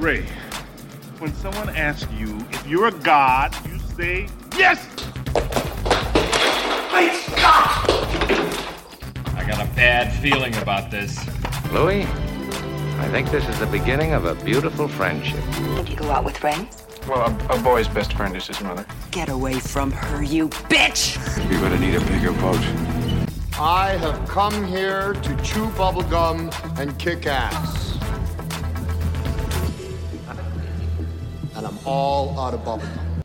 Ray, when someone asks you if you're a god, you say yes! Great Scott! I got a bad feeling about this. Louis, I think this is the beginning of a beautiful friendship. Did you go out with Ray? Well, a, a boy's best friend is his mother. Get away from her, you bitch! You're gonna need a bigger boat. I have come here to chew bubblegum and kick ass. All out of bubblegum.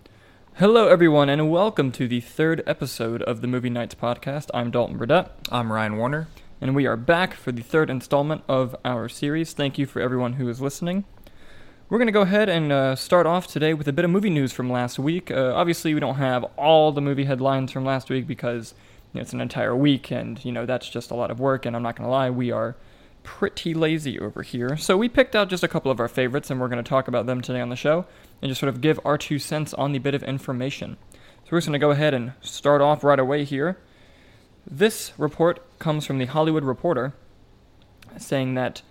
Hello, everyone, and welcome to the third episode of the Movie Nights podcast. I'm Dalton Burdett, I'm Ryan Warner. and we are back for the third installment of our series. Thank you for everyone who is listening. We're going to go ahead and uh, start off today with a bit of movie news from last week. Uh, obviously, we don't have all the movie headlines from last week because you know, it's an entire week, and you know that's just a lot of work. And I'm not going to lie, we are pretty lazy over here. So we picked out just a couple of our favorites, and we're going to talk about them today on the show and just sort of give our two cents on the bit of information. So we're just going to go ahead and start off right away here. This report comes from the Hollywood Reporter, saying that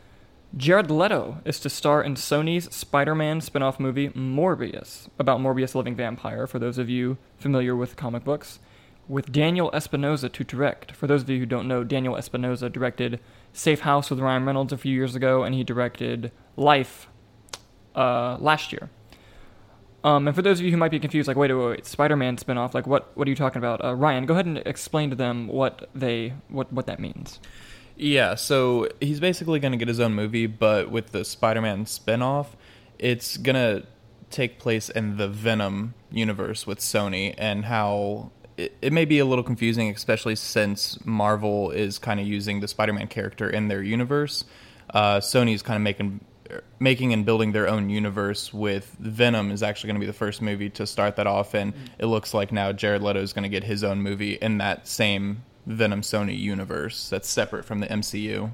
Jared Leto is to star in Sony's Spider-Man spin-off movie Morbius, about Morbius living vampire. For those of you familiar with comic books, with Daniel Espinosa to direct. For those of you who don't know, Daniel Espinosa directed Safe House with Ryan Reynolds a few years ago, and he directed Life uh, last year. Um, and for those of you who might be confused, like, wait, wait, wait, Spider-Man spin-off, like, what, what are you talking about? Uh, Ryan, go ahead and explain to them what they, what, what that means. Yeah, so he's basically going to get his own movie, but with the Spider-Man spin-off, it's going to take place in the Venom universe with Sony and how it, it may be a little confusing, especially since Marvel is kind of using the Spider-Man character in their universe. Uh, Sony's kind of making making and building their own universe with Venom is actually going to be the first movie to start that off, and it looks like now Jared Leto is going to get his own movie in that same Venom Sony universe that's separate from the MCU.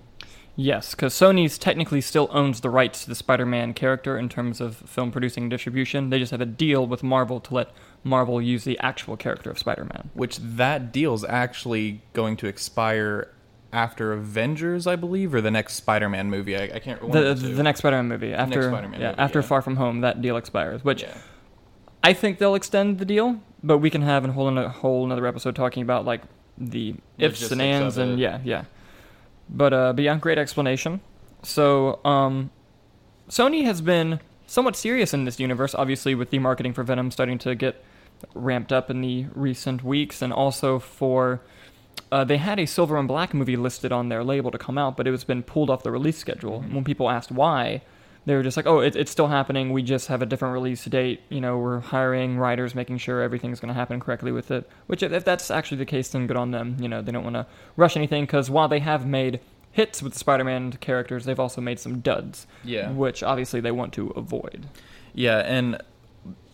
Yes, because Sony's technically still owns the rights to the Spider-Man character in terms of film producing and distribution. They just have a deal with Marvel to let Marvel use the actual character of Spider-Man. Which that deal's actually going to expire after Avengers, I believe, or the next Spider-Man movie. I, I can't The, remember. the next Spider-Man movie after Spider-Man yeah, movie, after yeah. Far From Home, that deal expires. Which yeah. I think they'll extend the deal, but we can have a whole a whole another episode talking about like the ifs and ands and yeah, yeah. But uh, but yeah, great explanation. So um, Sony has been somewhat serious in this universe, obviously with the marketing for Venom starting to get ramped up in the recent weeks, and also for uh, they had a Silver and Black movie listed on their label to come out, but it was been pulled off the release schedule. And when people asked why, they were just like, "Oh, it, it's still happening. We just have a different release date. You know, we're hiring writers, making sure everything's going to happen correctly with it." Which, if if that's actually the case, then good on them. You know, they don't want to rush anything because while they have made hits with the Spider-Man characters, they've also made some duds. Yeah. Which obviously they want to avoid. Yeah, and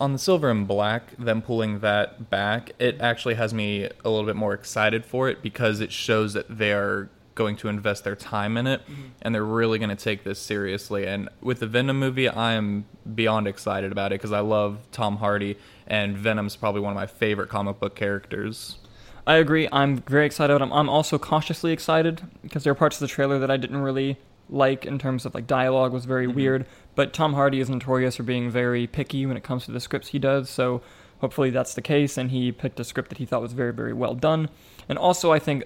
on the silver and black, them pulling that back, it actually has me a little bit more excited for it because it shows that they're going to invest their time in it mm-hmm. and they're really going to take this seriously. And with the Venom movie, I am beyond excited about it because I love Tom Hardy and Venom's probably one of my favorite comic book characters. I agree. I'm very excited. I'm, I'm also cautiously excited because there are parts of the trailer that I didn't really like in terms of like dialogue was very mm-hmm. weird. But Tom Hardy is notorious for being very picky when it comes to the scripts he does. So hopefully that's the case, and he picked a script that he thought was very very well done. And also, I think,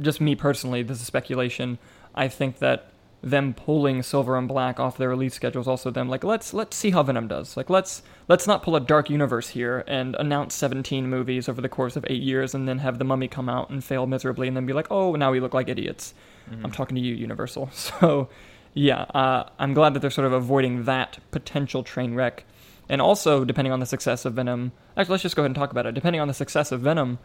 just me personally, this is speculation. I think that them pulling Silver and Black off their release schedule is also them like let's let's see how Venom does. Like let's let's not pull a dark universe here and announce 17 movies over the course of 8 years and then have the Mummy come out and fail miserably and then be like, "Oh, now we look like idiots." Mm-hmm. I'm talking to you, Universal. So, yeah, uh, I'm glad that they're sort of avoiding that potential train wreck. And also, depending on the success of Venom, actually, let's just go ahead and talk about it. Depending on the success of Venom,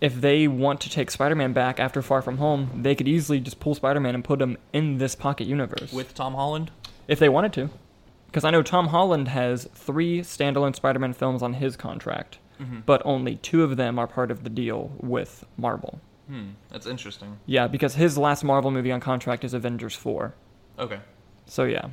if they want to take Spider-Man back after Far From Home, they could easily just pull Spider-Man and put him in this pocket universe With Tom Holland? if they wanted to. Because I know Tom Holland has three standalone Spider-Man films on his contract, but only two of them are part of the deal with Marvel. Hmm, that's interesting. Yeah, because his last Marvel movie on contract is Avengers 4. Okay. So yeah.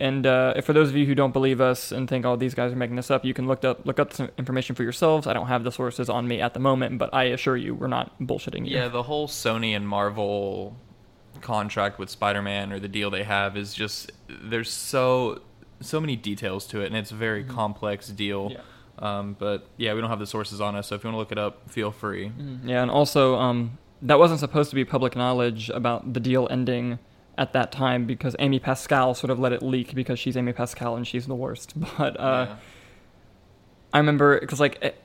And uh, for those of you who don't believe us and think, "Oh, these guys are making this up," you can look up look up some information for yourselves. I don't have the sources on me at the moment, but I assure you, we're not bullshitting you. Yeah, the whole Sony and Marvel contract with Spider-Man or the deal they have is just there's so so many details to it, and it's a very complex deal. Yeah. Um, but yeah, we don't have the sources on us, so if you want to look it up, feel free. Yeah, and also um, that wasn't supposed to be public knowledge about the deal ending at that time because Amy Pascal sort of let it leak because she's Amy Pascal and she's the worst. But uh, Yeah. I remember because like it,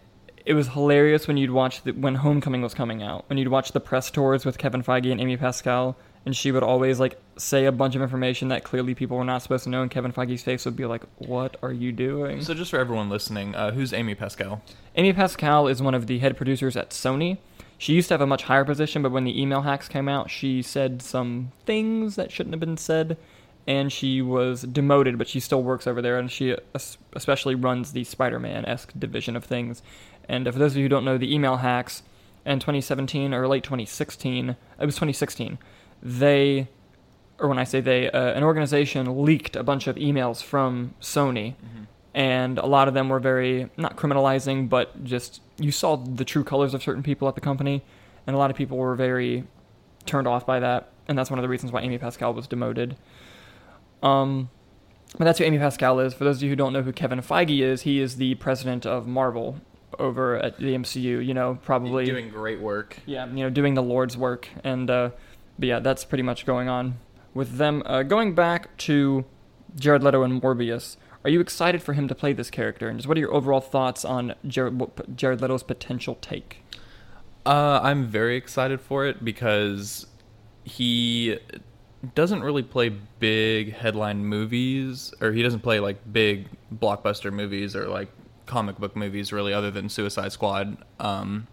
it was hilarious when you'd watch the, when Homecoming was coming out when you'd watch the press tours with Kevin Feige and Amy Pascal and she would always like say a bunch of information that clearly people were not supposed to know and Kevin Feige's face would be like what are you doing So just for everyone listening, uh, who's Amy Pascal? Amy Pascal is one of the head producers at Sony. She used to have a much higher position, but when the email hacks came out, she said some things that shouldn't have been said, and she was demoted, but she still works over there, and she especially runs the Spider Man esque division of things. And for those of you who don't know, the email hacks in 2017 or late 2016, it was 2016, they, or when I say they, uh, an organization leaked a bunch of emails from Sony and a lot of them were very not criminalizing but just you saw the true colors of certain people at the company and a lot of people were very turned off by that and that's one of the reasons why amy pascal was demoted. Um but that's who amy pascal is. For those of you who don't know who kevin feige is he is the president of marvel over at the mcu you know probably Doing great work. yeah, you know, doing the Lord's work, and uh, but yeah, that's pretty much going on with them. Uh, going back to Jared Leto and Morbius, are you excited for him to play this character? And just what are your overall thoughts on Jared, Jared Leto's potential take? Uh, I'm very excited for it because he doesn't really play big headline movies, or he doesn't play like big blockbuster movies or like comic book movies, really, other than Suicide Squad. Um,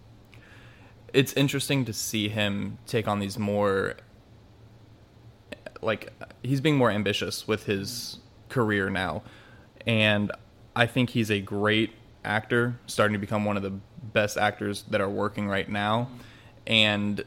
it's interesting to see him take on these more like he's being more ambitious with his career now. And i think he's a great actor starting to become one of the best actors that are working right now. And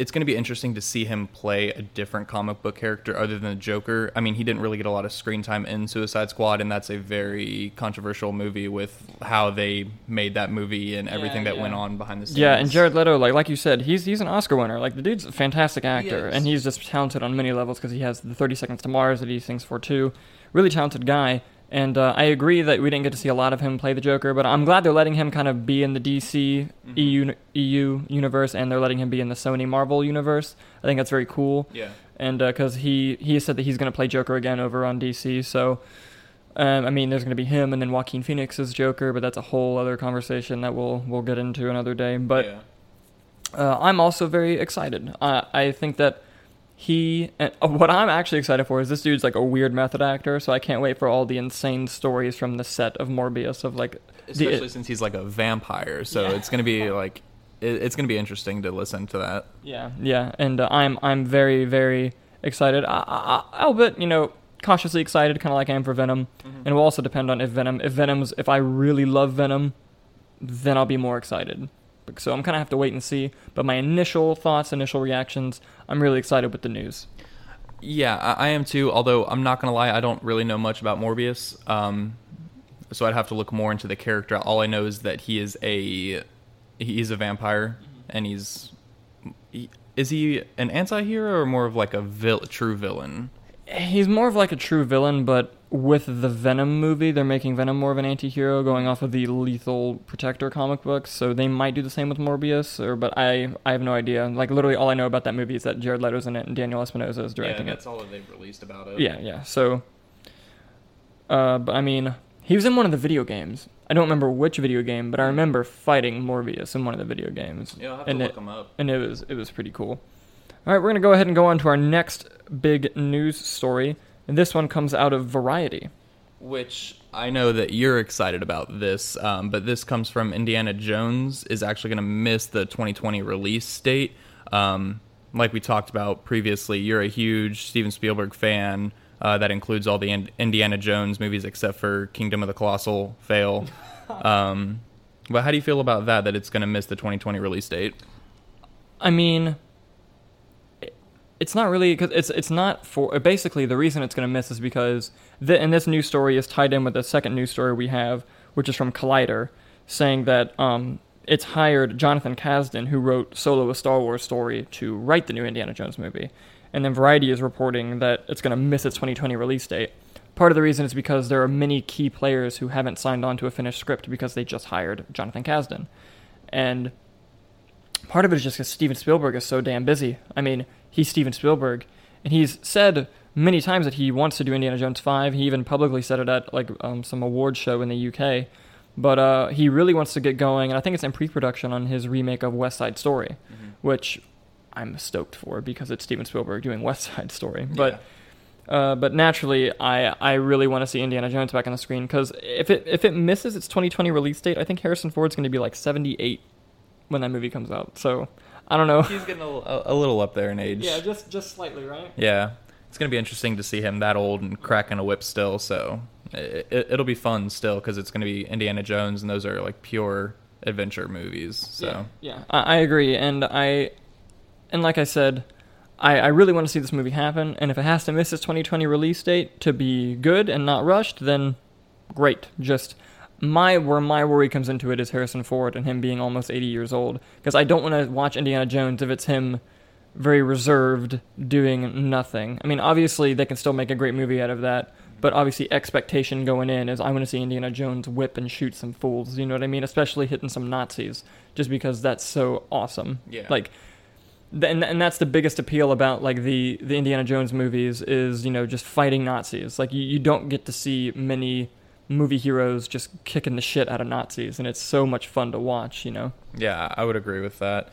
it's going to be interesting to see him play a different comic book character other than the Joker. I mean, he didn't really get a lot of screen time in Suicide Squad, and that's a very controversial movie with how they made that movie and everything that yeah. went on behind the scenes. Yeah, and Jared Leto, like like you said, he's he's an Oscar winner. Like the dude's a fantastic actor, is. and he's just talented on many levels because he has the Thirty Seconds to Mars that he sings for too. Really talented guy. And uh, I agree that we didn't get to see a lot of him play the Joker, but I'm glad they're letting him kind of be in the DC EU EU universe, and they're letting him be in the Sony Marvel universe. I think that's very cool. Yeah. And because he he said that he's going to play Joker again over on DC, so um, I mean, there's going to be him and then Joaquin Phoenix as Joker, but that's a whole other conversation that we'll we'll get into another day. But yeah. uh, I'm also very excited. I I think that he and uh, what I'm actually excited for is this dude's like a weird method actor, so I can't wait for all the insane stories from the set of Morbius of like the- especially since he's like a vampire. So Yeah. it's gonna be like it, it's gonna be interesting to listen to that. Yeah, yeah, and uh, I'm I'm very very excited. I, I, albeit you know cautiously excited, kind of like I am for Venom, and it will also depend on if Venom if Venom's if I really love Venom, then I'll be more excited. So I'm kind of have to wait and see. But my initial thoughts, initial reactions, I'm really excited with the news. Yeah, I, I am too. Although I'm not gonna lie, I don't really know much about Morbius. Um, so I'd have to look more into the character. All I know is that he is a he's a vampire, and he's he, is he an anti-hero or more of like a vil- true villain? He's more of like a true villain, but with the Venom movie, they're making Venom more of an anti-hero, going off of the Lethal Protector comic books. So they might do the same with Morbius, or but I I have no idea. Like literally, all I know about that movie is that Jared Leto's in it and Daniel Espinosa is directing it. Yeah that's all that they've released about it. Yeah, yeah. So, uh, but I mean, he was in one of the video games. I don't remember which video game, but I remember fighting Morbius in one of the video games. Yeah, I'll have to and look him up. And it was it was pretty cool. All right, we're gonna go ahead and go on to our next big news story, and this one comes out of Variety. Which I know that you're excited about this, um, but this comes from Indiana Jones is actually going to miss the 2020 release date. Um, like we talked about previously, you're a huge Steven Spielberg fan. Uh, that includes all the In- Indiana Jones movies except for Kingdom of the Colossal fail. um, but how do you feel about that? That it's going to miss the 2020 release date? I mean, it- it's not really because it's it's not for basically the reason it's going to miss is because the, and this news story is tied in with the second news story we have, which is from Collider, saying that um it's hired Jonathan Kasdan, who wrote Solo: A Star Wars Story, to write the new Indiana Jones movie, and then Variety is reporting that it's going to miss its 2020 release date. part of the reason is because there are many key players who haven't signed on to a finished script because they just hired Jonathan Kasdan, and part of it is just because Steven Spielberg is so damn busy. I mean, he's Steven Spielberg, and he's said many times that he wants to do Indiana Jones 5. He even publicly said it at like um, some award show in the UK. But uh, he really wants to get going, and I think it's in pre-production on his remake of West Side Story, which I'm stoked for because it's Steven Spielberg doing West Side Story. But uh, but naturally, I I really want to see Indiana Jones back on the screen because if it if it misses its 2020 release date, I think Harrison Ford's going to be like 78 when that movie comes out. So I don't know. He's getting a, a, a little up there in age. yeah, just just slightly, right? Yeah. It's going to be interesting to see him that old and cracking a whip still. So it, it, it'll be fun still because it's going to be Indiana Jones, and those are like pure adventure movies. So Yeah, yeah, I, I agree, and I, and like I said, I, I really want to see this movie happen. And if it has to miss its 2020 release date to be good and not rushed, then great. Just my where my worry comes into it is Harrison Ford and him being almost 80 years old, because I don't want to watch Indiana Jones if it's him very reserved doing nothing. I mean, obviously they can still make a great movie out of that. But obviously, expectation going in is I want to see Indiana Jones whip and shoot some fools. You know what I mean? Especially hitting some Nazis, just because that's so awesome. Yeah. Like, and and that's the biggest appeal about like the the Indiana Jones movies is you know just fighting Nazis. Like you, you don't get to see many movie heroes just kicking the shit out of Nazis, and it's so much fun to watch. You know. yeah, I would agree with that.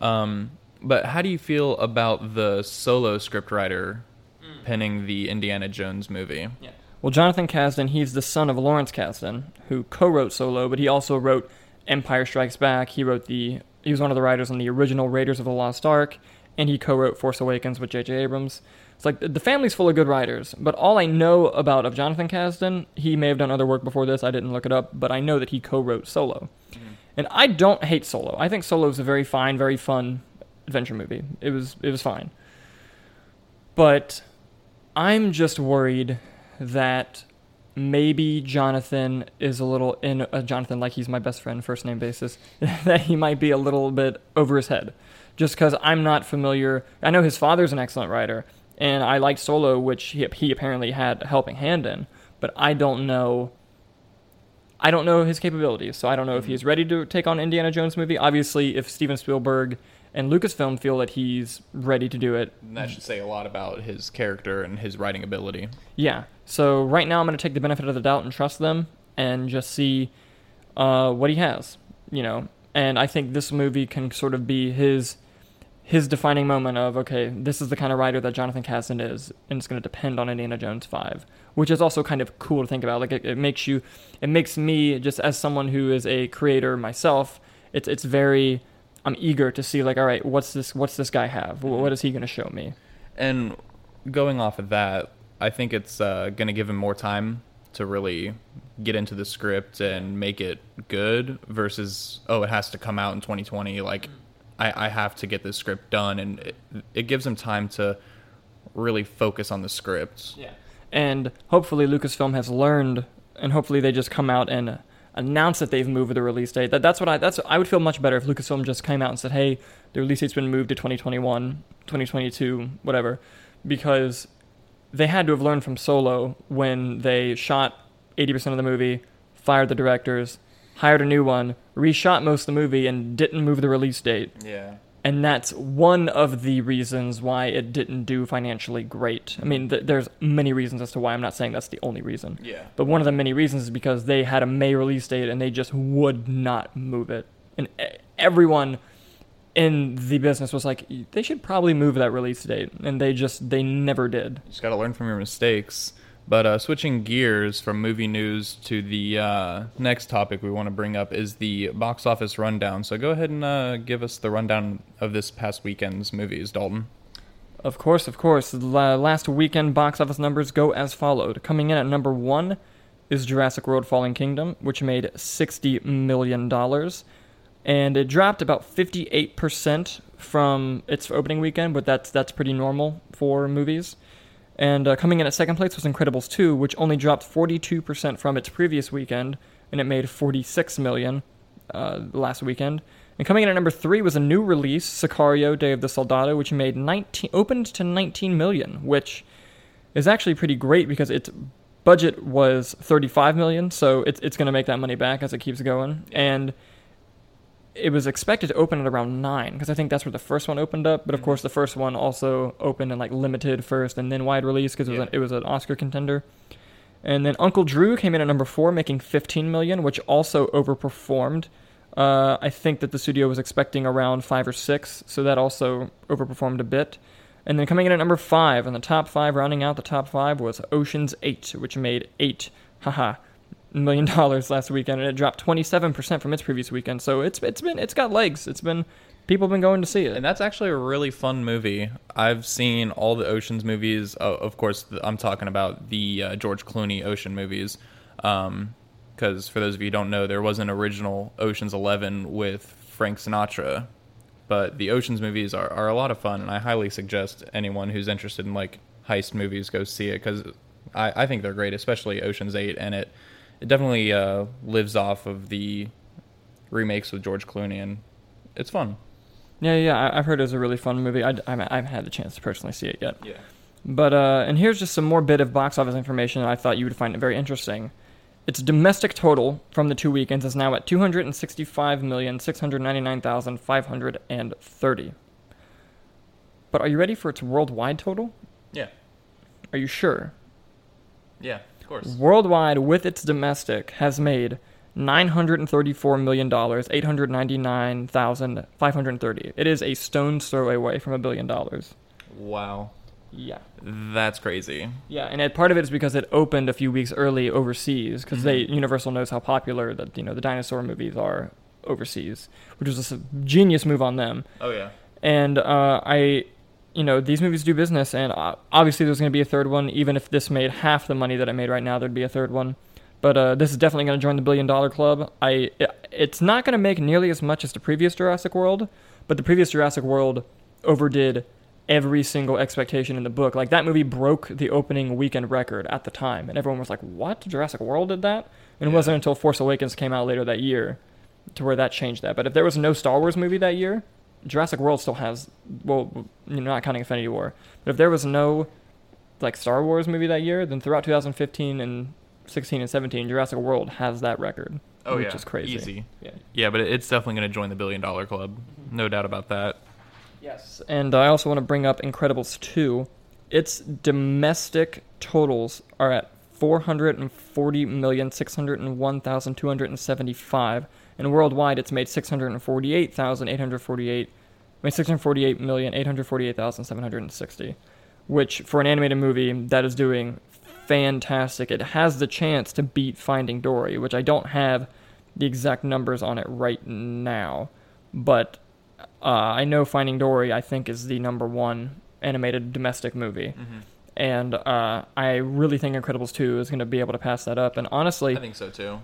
Um, but how do you feel about the solo scriptwriter penning the Indiana Jones movie? Well, Jonathan Kasdan, he's the son of Lawrence Kasdan, who co-wrote Solo, but he also wrote Empire Strikes Back. He wrote the he was one of the writers on the original Raiders of the Lost Ark, and he co-wrote Force Awakens with J.J. Abrams. It's like the family's full of good writers, but all I know about of Jonathan Kasdan, he may have done other work before this. I didn't look it up, but I know that he co-wrote Solo, and I don't hate Solo. I think Solo is a very fine, very fun adventure movie. It was it was fine, but I'm just worried that maybe Jonathan is a little in uh, Jonathan like he's my best friend first name basis that he might be a little bit over his head just because I'm not familiar. I know his father's an excellent writer, and I liked Solo, which he, he apparently had a helping hand in, but I don't know. I don't know his capabilities, so I don't know if he's ready to take on Indiana Jones movie. Obviously, if Steven Spielberg and Lucasfilm feel that he's ready to do it, That should say a lot about his character and his writing ability. yeah. So right now, I'm going to take the benefit of the doubt and trust them, and just see uh, what he has. You know, and I think this movie can sort of be his his defining moment of okay, this is the kind of writer that Jonathan Kasdan is, and it's going to depend on Indiana Jones five, which is also kind of cool to think about. Like it, it makes you, it makes me just as someone who is a creator myself, it's it's very. I'm eager to see like all right, what's this? What's this guy have? Wh- What is he going to show me? And going off of that, I think it's uh, going to give him more time to really get into the script and make it good versus, oh, it has to come out in 2020. Like, I, I have to get this script done. And it, it gives him time to really focus on the script. Yeah. And hopefully Lucasfilm has learned, and hopefully they just come out and announce that they've moved the release date. That that's what I that's I would feel much better if Lucasfilm just came out and said, "Hey, the release date's been moved to 2021, 2022, whatever," because they had to have learned from Solo when they shot 80% of the movie, fired the directors, hired a new one, reshot most of the movie, and didn't move the release date Yeah. and that's one of the reasons why it didn't do financially great. I mean, th- there's many reasons as to why. I'm not saying that's the only reason. Yeah. But one of the many reasons is because they had a May release date and they just would not move it. And everyone in the business was like, they should probably move that release date, and they just they never did. You just got to learn from your mistakes. But uh, switching gears from movie news to the uh, next topic we want to bring up is the box office rundown. So go ahead and uh, give us the rundown of this past weekend's movies, Dalton. Of course, of course. The la- last weekend box office numbers go as followed. Coming in at number one is Jurassic World Fallen Kingdom, which made $60 million. And it dropped about 58% from its opening weekend, but that's, that's pretty normal for movies. And uh, coming in at second place was Incredibles 2, which only dropped 42% from its previous weekend, and it made 46 million uh, last weekend. And coming in at number three was a new release, Sicario: Day of the Soldado, which made 19 opened to 19 million, which is actually pretty great because its budget was 35 million, so it's it's going to make that money back as it keeps going. And it was expected to open at around nine because I think that's where the first one opened up. But of course, the first one also opened in like limited first and then wide release because it, was Yeah. an- it was an Oscar contender. And then Uncle Drew came in at number four, making 15 million, which also overperformed. Uh, I think that the studio was expecting around five or six, so that also overperformed a bit. And then coming in at number five, and the top five, rounding out the top five, was Ocean's Eight, which made eight, haha, million dollars last weekend, and it dropped 27% from its previous weekend. So it's it's been it's got legs. It's been people have been going to see it. And that's actually a really fun movie. I've seen all the Ocean's movies. Uh, of course, I'm talking about the uh, George Clooney Ocean movies. Because for those of you who don't know, there was an original Ocean's Eleven with Frank Sinatra. But the Ocean's movies are, are a lot of fun, and I highly suggest anyone who's interested in like heist movies go see it because I, I think they're great, especially Ocean's Eight, and it it definitely uh, lives off of the remakes with George Clooney, and it's fun. Yeah, yeah, I- I've heard it was a really fun movie. I, I, I haven't had the chance to personally see it yet. Yeah. But uh, and here's just some more bit of box office information that I thought you would find it very interesting. Its domestic total from the two weekends is now at two hundred and sixty-five million six hundred ninety-nine thousand five hundred and thirty. But are you ready for its worldwide total? Yeah. Are you sure? Yeah, of course. Worldwide, with its domestic, has made nine hundred and thirty-four million dollars, eight hundred ninety-nine thousand five hundred thirty. It is a stone's throw away from a billion dollars. Wow. Yeah. That's crazy. Yeah, and it, part of it is because it opened a few weeks early overseas because they Universal knows how popular that you know the dinosaur movies are overseas, which was a genius move on them. Oh yeah. And uh, I, you know, these movies do business, and uh, obviously there's going to be a third one. Even if this made half the money that it made right now, there'd be a third one. But uh, this is definitely going to join the billion dollar club. I, it, it's not going to make nearly as much as the previous Jurassic World, but the previous Jurassic World overdid every single expectation in the book. Like that movie broke the opening weekend record at the time, and everyone was like, "What? Jurassic World did that?" And it wasn't until Force Awakens came out later that year to where that changed that. But if there was no Star Wars movie that year, Jurassic World still has well, you know, not counting Infinity War. But if there was no like Star Wars movie that year, then throughout 2015 and 16 and 17, Jurassic World has that record, Oh which yeah. is crazy. Easy. Yeah. Yeah, but it's definitely going to join the billion dollar club. No doubt about that. Yes, and I also want to bring up Incredibles 2. Its domestic totals are at 440,601,275, and worldwide it's made 648,848, I mean 648,848,760, which for an animated movie that is doing fantastic. It has the chance to beat Finding Dory, which I don't have the exact numbers on it right now, but uh, I know Finding Dory, I think, is the number one animated domestic movie. And uh, I really think Incredibles 2 is going to be able to pass that up. And honestly, I think so too.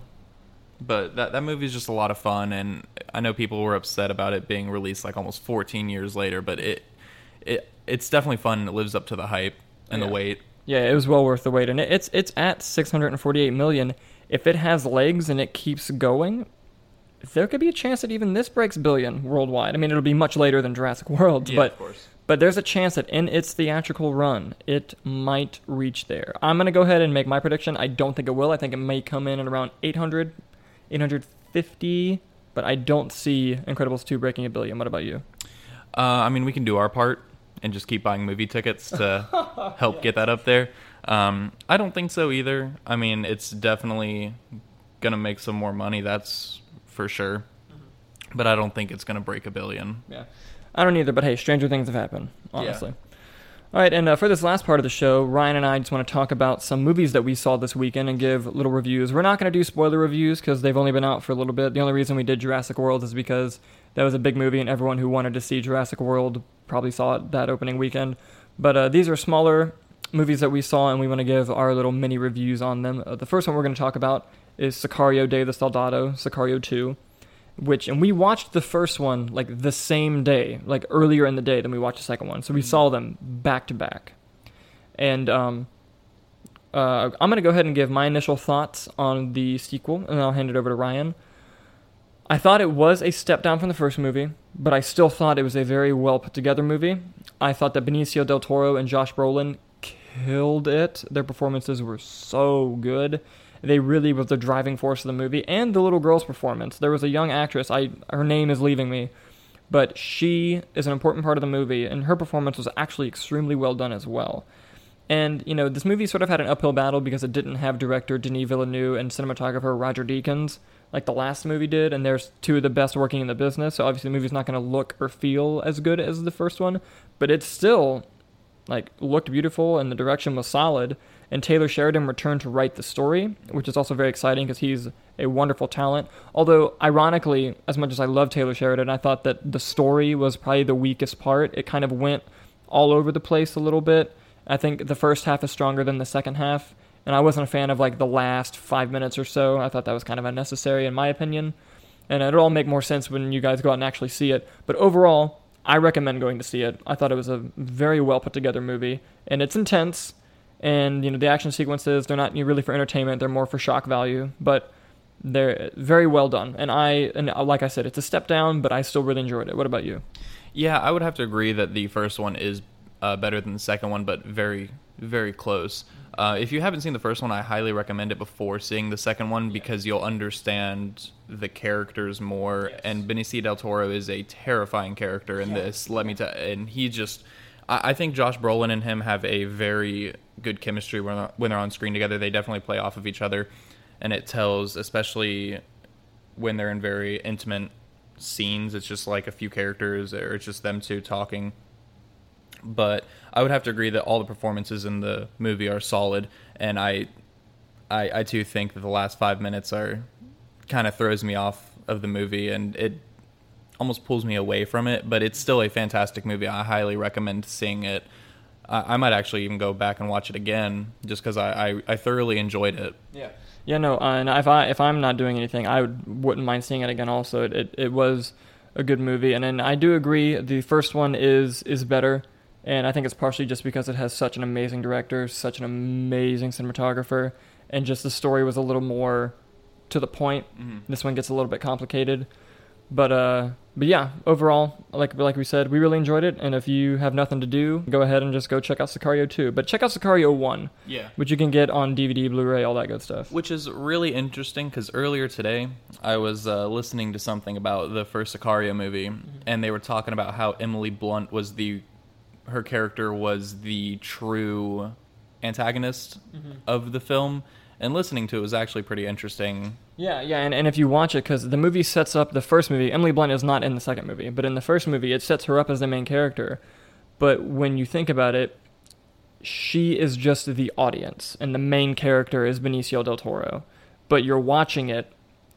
But that that movie is just a lot of fun, and I know people were upset about it being released like almost 14 years later. But it it it's definitely fun. and It lives up to the hype and Yeah. the wait. yeah, it was well worth the wait. And it, it's it's at 648 million. If it has legs and it keeps going, there could be a chance that even this breaks billion worldwide. I mean, it'll be much later than Jurassic World, Yeah, but of course. but there's a chance that in its theatrical run, it might reach there. I'm gonna go ahead and make my prediction. I don't think it will. I think it may come in at around 800, 850, but I don't see Incredibles 2 breaking a billion. What about you? Uh, I mean, we can do our part and just keep buying movie tickets to help get that up there. Um, I don't think so either. I mean, it's definitely gonna make some more money. That's for sure. But I don't think it's gonna break a billion. Yeah. I don't either, but hey, stranger things have happened, honestly. All right, and uh, for this last part of the show, Ryan and I just want to talk about some movies that we saw this weekend and give little reviews. We're not going to do spoiler reviews because they've only been out for a little bit. The only reason we did Jurassic World is because that was a big movie and everyone who wanted to see Jurassic World probably saw it that opening weekend. But uh, these are smaller movies that we saw, and we want to give our little mini reviews on them. Uh, the first one we're going to talk about is Sicario Day of the Soldado, Sicario 2 which and we watched the first one like the same day like earlier in the day than we watched the second one. So we saw them back to back. And um uh, i'm going to go ahead and give my initial thoughts on the sequel and then i'll hand it over to ryan. I thought it was a step down from the first movie but i still thought it was a very well put together movie. I thought that benicio del toro and josh brolin killed it. Their performances were so good. They really was the driving force of the movie, and the little girl's performance. There was a young actress. I her name is leaving me, but she is an important part of the movie, and her performance was actually extremely well done as well. And you know, this movie sort of had an uphill battle because it didn't have director Denis Villeneuve and cinematographer Roger Deakins like the last movie did, and there's two of the best working in the business. So obviously, the movie's not going to look or feel as good as the first one, but it's still like looked beautiful and the direction was solid. And Taylor Sheridan returned to write the story, which is also very exciting because he's a wonderful talent. Although, ironically, as much as I love Taylor Sheridan, I thought that the story was probably the weakest part. It kind of went all over the place a little bit. I think the first half is stronger than the second half, and I wasn't a fan of like the last five minutes or so. I thought that was kind of unnecessary, in my opinion. And it'll all make more sense when you guys go out and actually see it. But overall, I recommend going to see it. I thought it was a very well put together movie, and it's intense. And you know the action sequences, they're not really for entertainment; they're more for shock value. But they're very well done. And I, and like I said, it's a step down, but I still really enjoyed it. What about you? Yeah, I would have to agree that the first one is uh, better than the second one, but very, very close. Uh, if you haven't seen the first one, I highly recommend it before seeing the second one because you'll understand the characters more. Yes. And Benicio del Toro is a terrifying character in this. Let me tell, and he just, I, think Josh Brolin and him have a very good chemistry when they're, when they're on screen together. They definitely play off of each other, and it tells, especially when they're in very intimate scenes. It's just like a few characters, or it's just them two talking but I would have to agree that all the performances in the movie are solid, and I, I, I too think that the last five minutes are kind of throws me off of the movie, and it almost pulls me away from it. But it's still a fantastic movie. I highly recommend seeing it. I, I might actually even go back and watch it again, just because I, I, I thoroughly enjoyed it. Yeah. Yeah, no, uh, and if I if I'm not doing anything, I would, wouldn't mind seeing it again. Also, it, it it was a good movie, and then I do agree the first one is is better, and I think it's partially just because it has such an amazing director, such an amazing cinematographer, and just the story was a little more to the point. This one gets a little bit complicated, but uh, but yeah, overall, like like we said, we really enjoyed it, and if you have nothing to do, go ahead and just go check out Sicario 2. But check out Sicario 1, Yeah. which you can get on DVD, Blu-ray, all that good stuff. Which is really interesting because earlier today I was uh, listening to something about the first Sicario movie, and they were talking about how Emily Blunt was the her character was the true antagonist of the film, and listening to it was actually pretty interesting. Yeah, yeah, and, and if you watch it, because the movie sets up the first movie, Emily Blunt is not in the second movie, but in the first movie, it sets her up as the main character. But when you think about it, she is just the audience, and the main character is Benicio del Toro. But you're watching it,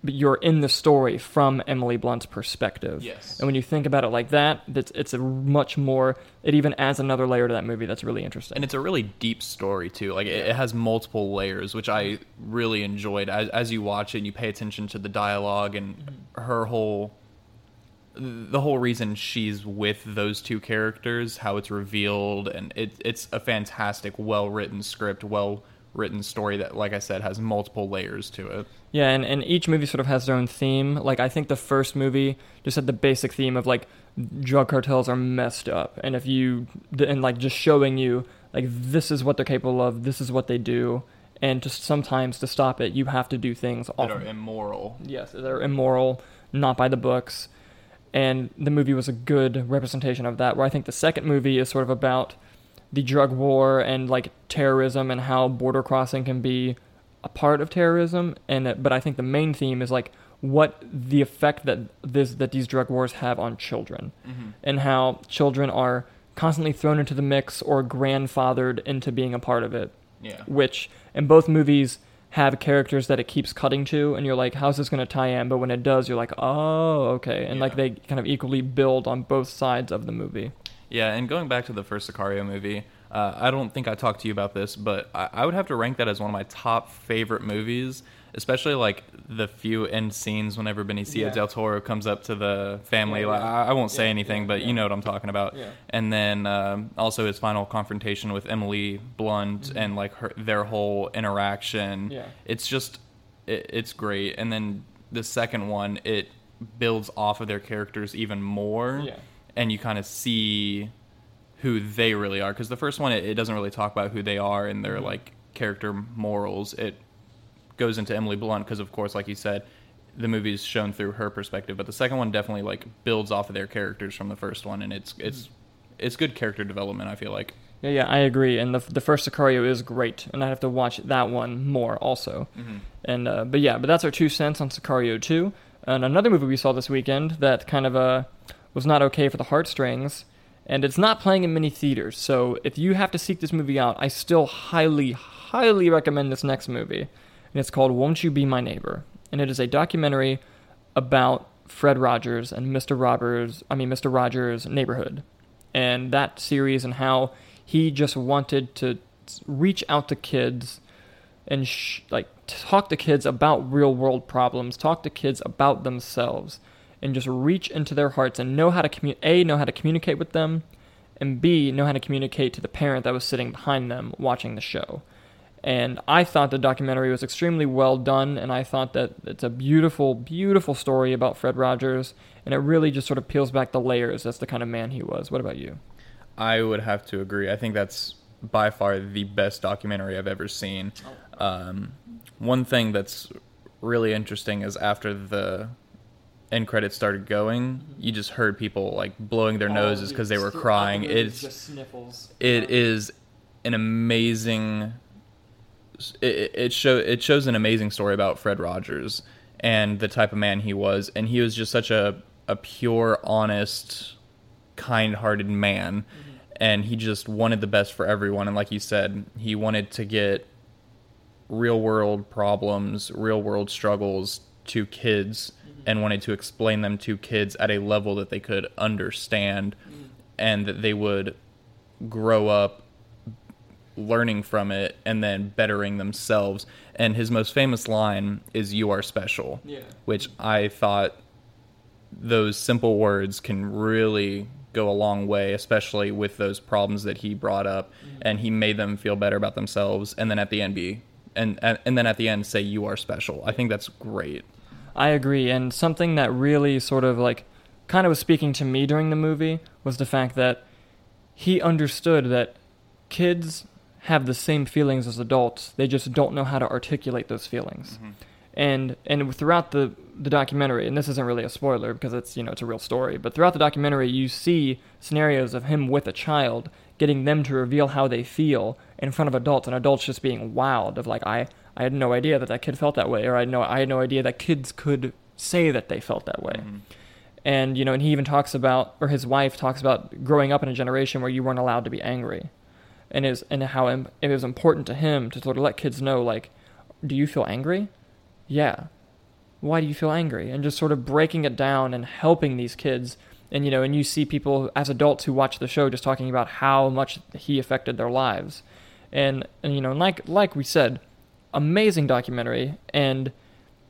you're in the story from Emily Blunt's perspective. Yes. And when you think about it like that, that's it's a much more. It even adds another layer to that movie that's really interesting. And it's a really deep story too. Like it, it has multiple layers, which I really enjoyed. As, as you watch it, and you pay attention to the dialogue and her whole, the whole reason she's with those two characters, how it's revealed, and it, it's a fantastic, well written script, well written story that, like I said, has multiple layers to it. Yeah, and, and each movie sort of has their own theme. Like I think the first movie just had the basic theme of like drug cartels are messed up, and if you and like just showing you like this is what they're capable of, this is what they do, and just sometimes to stop it, you have to do things. That are immoral. yes, they're immoral, not by the books, and the movie was a good representation of that. Where I think the second movie is sort of about the drug war and like terrorism and how border crossing can be a part of terrorism. And it- but I think the main theme is like what the effect that this that these drug wars have on children. Mm-hmm. And how children are constantly thrown into the mix or grandfathered into being a part of it. Yeah. which in both movies have characters that it keeps cutting to and you're like how's this going to tie in? But when it does you're like oh okay. And like they kind of equally build on both sides of the movie Yeah, and going back to the first Sicario movie, uh, I don't think I talked to you about this, but I, I would have to rank that as one of my top favorite movies, especially like the few end scenes whenever Benicio Yeah. del Toro comes up to the family. Yeah, like, yeah. I, I won't say anything, but you know what I'm talking about. And then um, also his final confrontation with Emily Blunt and like her, their whole interaction. Mm-hmm. Yeah. It's just, it, it's great. And then the second one, it builds off of their characters even more Yeah. And you kind of see who they really are because the first one it, it doesn't really talk about who they are and their like character morals. It goes into Emily Blunt because of course, like you said, the movie is shown through her perspective. But the second one definitely like builds off of their characters from the first one, and it's it's it's good character development. I feel like. Yeah, yeah, I agree. And the the first Sicario is great, and I have to watch that one more also. And uh, but yeah, but that's our two cents on Sicario two. And another movie we saw this weekend that kind of uh was not okay for the heartstrings, and it's not playing in many theaters. So if you have to seek this movie out, I still highly, highly recommend this next movie. And it's called Won't You Be My Neighbor, and it is a documentary about Fred Rogers and Mr. Rogers. I mean Mr. Rogers' neighborhood and that series and how he just wanted to reach out to kids and sh- like talk to kids about real world problems, talk to kids about themselves, and just reach into their hearts and know how to commu- a know how to communicate with them, and b know how to communicate to the parent that was sitting behind them watching the show. And I thought the documentary was extremely well done, and I thought that it's a beautiful, beautiful story about Fred Rogers, and it really just sort of peels back the layers as the kind of man he was. What about you? I would have to agree. I think that's by far the best documentary I've ever seen. Um, one thing that's really interesting is after the end credits started going, you just heard people like blowing their noses oh, because they were crying. It's just sniffles. it is an amazing. It, it show it shows an amazing story about Fred Rogers and the type of man he was, and he was just such a a pure, honest, kind-hearted man, mm-hmm. and he just wanted the best for everyone. And like you said, he wanted to get real world problems, real world struggles to kids and wanted to explain them to kids at a level that they could understand and that they would grow up learning from it and then bettering themselves. And his most famous line is "You are special," Yeah. which I thought those simple words can really go a long way, especially with those problems that he brought up, mm-hmm. and he made them feel better about themselves. And then at the end, be and and then at the end say "You are special." I think that's great. I agree, and something that really sort of like kind of was speaking to me during the movie was the fact that he understood that kids have the same feelings as adults. They just don't know how to articulate those feelings. Mm-hmm. And and throughout the the documentary, and this isn't really a spoiler because it's you know it's a real story, but throughout the documentary you see scenarios of him with a child getting them to reveal how they feel in front of adults, and adults just being wild of like I I had no idea that that kid felt that way, or I had no I had no idea that kids could say that they felt that way. Mm-hmm. And you know, and he even talks about, or his wife talks about growing up in a generation where you weren't allowed to be angry, and is and how it was important to him to sort of let kids know, like, do you feel angry? Yeah. Why do you feel angry? And just sort of breaking it down and helping these kids. And you know, and you see people as adults who watch the show just talking about how much he affected their lives, and and you know, and like like we said, amazing documentary and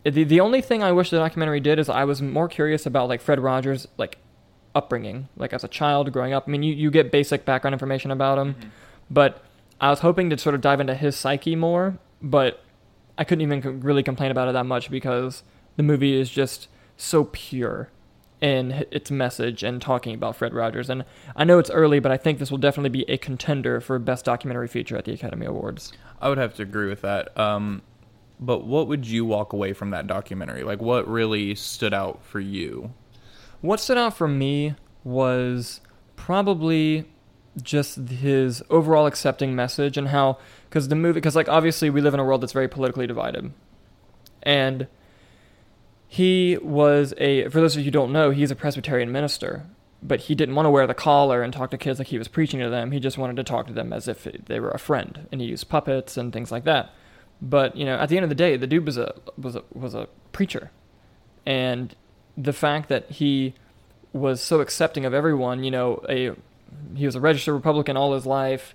the the only thing I wish the documentary did is I was more curious about like Fred Rogers like upbringing, like as a child growing up. I mean, you, you get basic background information about him, mm-hmm. but I was hoping to sort of dive into his psyche more, but I couldn't even really complain about it that much because the movie is just so pure in its message and talking about Fred Rogers. And I know it's early, but I think this will definitely be a contender for best documentary feature at the Academy Awards. I would have to agree with that. Um, but what would you walk away from that documentary? Like, what really stood out for you? What stood out for me was probably just his overall accepting message and how, because the movie, because like obviously we live in a world that's very politically divided, and he was a. For those of you who don't know, he's a Presbyterian minister, but he didn't want to wear the collar and talk to kids like he was preaching to them. He just wanted to talk to them as if they were a friend, and he used puppets and things like that. But you know, at the end of the day, the dude was a was a was a preacher, and the fact that he was so accepting of everyone, you know, a he was a registered Republican all his life,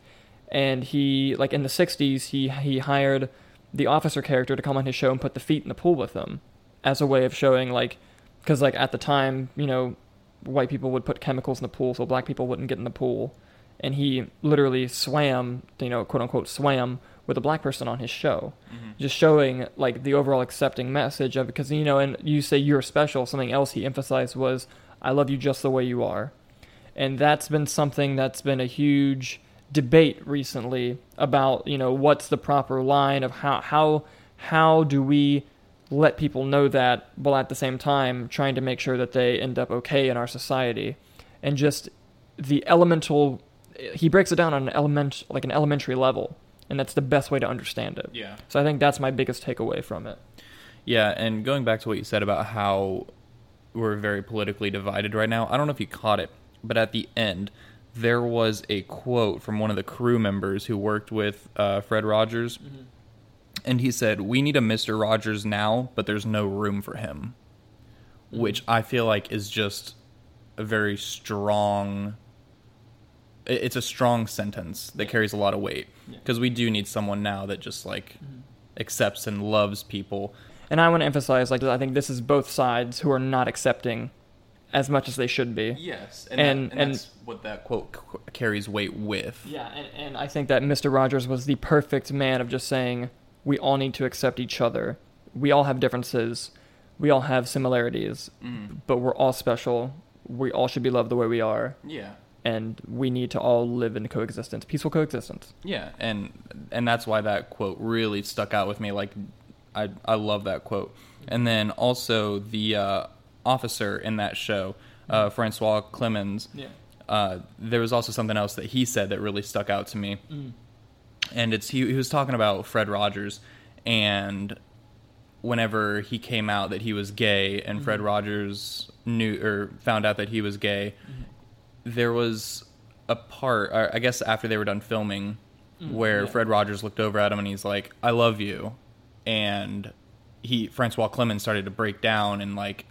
and he like in the '60s he he hired the officer character to come on his show and put the feet in the pool with him, as a way of showing like, because like at the time, you know, white people would put chemicals in the pool so black people wouldn't get in the pool, and he literally swam, you know, quote unquote swam with a black person on his show, mm-hmm. just showing like the overall accepting message of because you know, and you say you're special. Something else he emphasized was, "I love you just the way you are," and that's been something that's been a huge debate recently about you know what's the proper line of how how how do we let people know that while at the same time trying to make sure that they end up okay in our society. And just the elemental he breaks it down on an element like an elementary level and that's the best way to understand it. Yeah. so i think that's my biggest takeaway from it. Yeah, and going back to what you said about how we're very politically divided right now, I don't know if you caught it, but at the end, there was a quote from one of the crew members who worked with uh, Fred Rogers, and he said, "We need a Mister Rogers now, but there's no room for him," which I feel like is just a very strong. It's a strong sentence that carries a lot of weight because we do need someone now that just like mm-hmm. accepts and loves people. and i want to emphasize like i think this is both sides who are not accepting as much as they should be Yes, And- and and, and- that's what that quote c- carries weight with. Yeah, and, and I think that Mr. Rogers was the perfect man of just saying we all need to accept each other. We all have differences. We all have similarities, but we're all special. We all should be loved the way we are, Yeah, and we need to all live in coexistence, peaceful coexistence. yeah, and and that's why that quote really stuck out with me. Like, I I love that quote. And then also the uh, officer in that show, uh, Francois Clemmons. Yeah. Uh, there was also something else that he said that really stuck out to me, and it's he, he was talking about Fred Rogers, and whenever he came out that he was gay, and Fred mm-hmm. Rogers knew or found out that he was gay, mm-hmm. there was a part, I guess after they were done filming, mm-hmm. where Fred Rogers looked over at him and he's like, "I love you," and he Francois Clemmons started to break down and like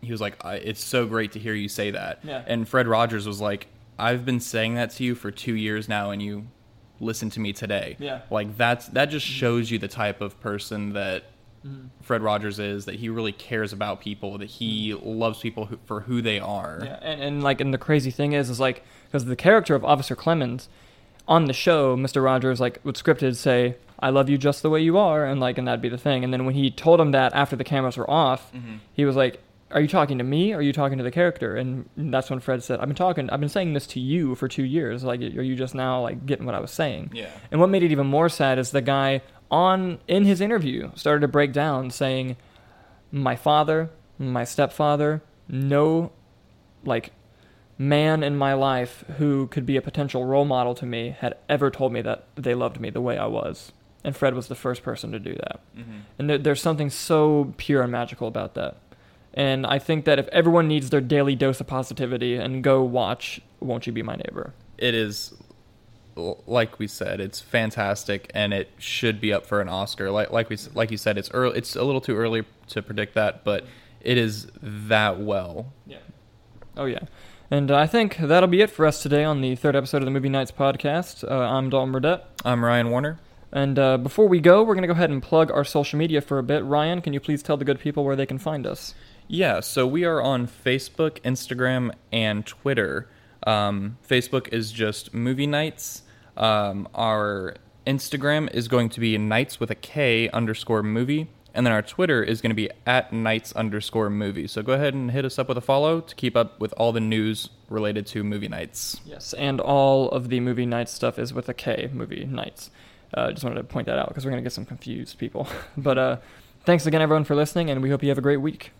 he was like, I, "It's so great to hear you say that," Yeah. and Fred Rogers was like, "I've been saying that to you for two years now, and you listen to me today." Yeah. like that's that just shows you the type of person that mm-hmm. Fred Rogers is that he really cares about people, that he mm-hmm. loves people who, for who they are. Yeah, and, and like, and the crazy thing is, is like, because the character of Officer Clemmons on the show, Mr. Rogers, like, would scripted say, I love you just the way you are, and like, and that'd be the thing. And then when he told him that after the cameras were off, mm-hmm. he was like, Are you talking to me? Or are you talking to the character? And that's when Fred said, I've been talking, I've been saying this to you for two years. Like, are you just now, like, getting what I was saying? Yeah. And what made it even more sad is the guy on, in his interview, started to break down saying, My father, my stepfather, no like man in my life who could be a potential role model to me had ever told me that they loved me the way I was. And Fred was the first person to do that. Mm-hmm. And there, there's something so pure and magical about that. And I think that if everyone needs their daily dose of positivity and go watch Won't You Be My Neighbor. It is, like we said, it's fantastic, and it should be up for an Oscar. Like like we like you said, it's early. It's a little too early to predict that, but it is that well. Yeah. Oh, yeah. And I think that'll be it for us today on the third episode of the Movie Nights podcast. Uh, I'm Dalton Burdett. I'm Ryan Warner. And uh, before we go, we're going to go ahead and plug our social media for a bit. Ryan, can you please tell the good people where they can find us? Yeah, so we are on Facebook, Instagram, and Twitter. Um, Facebook is just Movie Nights. Um, our Instagram is going to be Nights with a K underscore movie. And then our Twitter is going to be at Nights underscore movie. So go ahead and hit us up with a follow to keep up with all the news related to movie nights. Yes, and all of the movie nights stuff is with a K, movie nights. Uh, just wanted to point that out because we're going to get some confused people. but uh, thanks again, everyone, for listening, and we hope you have a great week.